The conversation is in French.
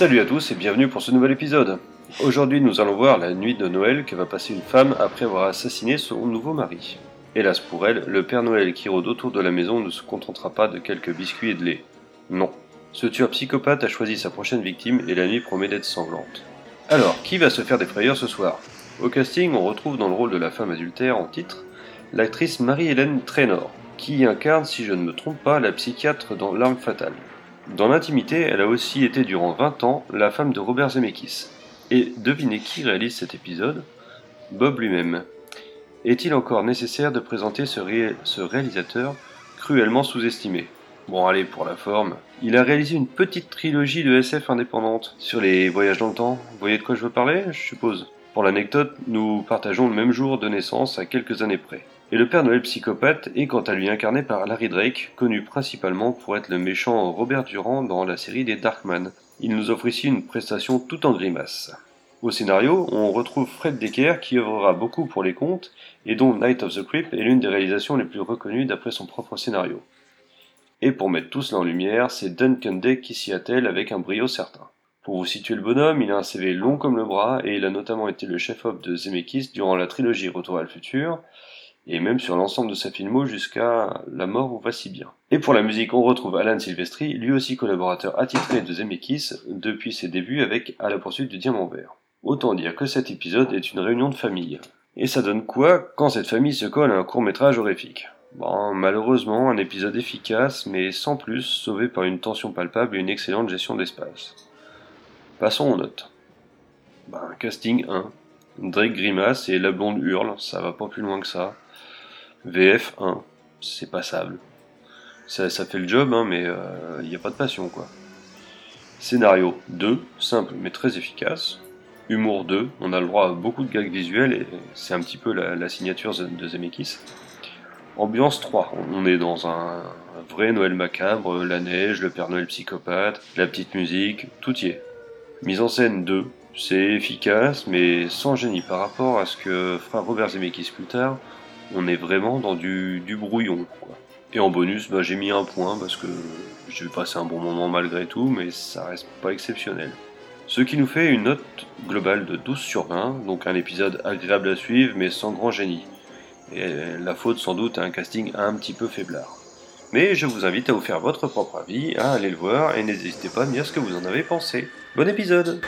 Salut à tous et bienvenue pour ce nouvel épisode. Aujourd'hui nous allons voir la nuit de Noël que va passer une femme après avoir assassiné son nouveau mari. Hélas pour elle, le Père Noël qui rôde autour de la maison ne se contentera pas de quelques biscuits et de lait. Non. Ce tueur psychopathe a choisi sa prochaine victime et la nuit promet d'être sanglante. Alors, qui va se faire des frayeurs ce soir? Au casting, on retrouve dans le rôle de la femme adultère en titre l'actrice Marie-Hélène Trainor, qui incarne, si je ne me trompe pas, la psychiatre dans L'arme fatale. Dans l'intimité, elle a aussi été durant 20 ans la femme de Robert Zemeckis. Et devinez qui réalise cet épisode? Bob lui-même. Est-il encore nécessaire de présenter ce, ce réalisateur cruellement sous-estimé? Bon allez, pour la forme. Il a réalisé une petite trilogie de SF indépendante sur les voyages dans le temps. Vous voyez de quoi je veux parler, je suppose? Pour l'anecdote, nous partageons le même jour de naissance à quelques années près. Et le Père Noël psychopathe est quant à lui incarné par Larry Drake, connu principalement pour être le méchant Robert Durand dans la série des Darkman. Il nous offre ici une prestation tout en grimace. Au scénario, on retrouve Fred Decker qui œuvrera beaucoup pour les contes et dont Night of the Creep est l'une des réalisations les plus reconnues d'après son propre scénario. Et pour mettre tout cela en lumière, c'est Duncan Day qui s'y attelle avec un brio certain. Pour vous situer le bonhomme, il a un CV long comme le bras et il a notamment été le chef-op de Zemeckis durant la trilogie Retour à le futur, et même sur l'ensemble de sa filmo jusqu'à La mort ou va si bien. Et pour la musique, on retrouve Alan Silvestri, lui aussi collaborateur attitré de Zemeckis depuis ses débuts avec À la poursuite du diamant vert. Autant dire que cet épisode est une réunion de famille. Et ça donne quoi quand cette famille se colle à un court métrage horrifique? Bon, malheureusement, un épisode efficace, mais sans plus, sauvé par une tension palpable et une excellente gestion d'espace. Passons aux notes. Ben, casting 1. Drake grimace et la blonde hurle, ça va pas plus loin que ça. VF 1, c'est passable. Ça, ça, fait le job, hein, mais il euh, n'y a pas de passion, quoi. Scénario 2, simple mais très efficace. Humour 2, on a le droit à beaucoup de gags visuels et c'est un petit peu la, signature de Zemeckis. Ambiance 3, on est dans un, vrai Noël macabre, la neige, le Père Noël psychopathe, la petite musique, tout y est. Mise en scène 2, c'est efficace mais sans génie par rapport à ce que fera Robert Zemeckis plus tard, on est vraiment dans du, brouillon. Et en bonus, bah, j'ai mis un point parce que j'ai passé un bon moment malgré tout, mais ça reste pas exceptionnel. Ce qui nous fait une note globale de 12 sur 20, donc un épisode agréable à suivre mais sans grand génie. Et la faute sans doute à un casting un petit peu faiblard. Mais je vous invite à vous faire votre propre avis, à aller le voir et n'hésitez pas à me dire ce que vous en avez pensé. Bon épisode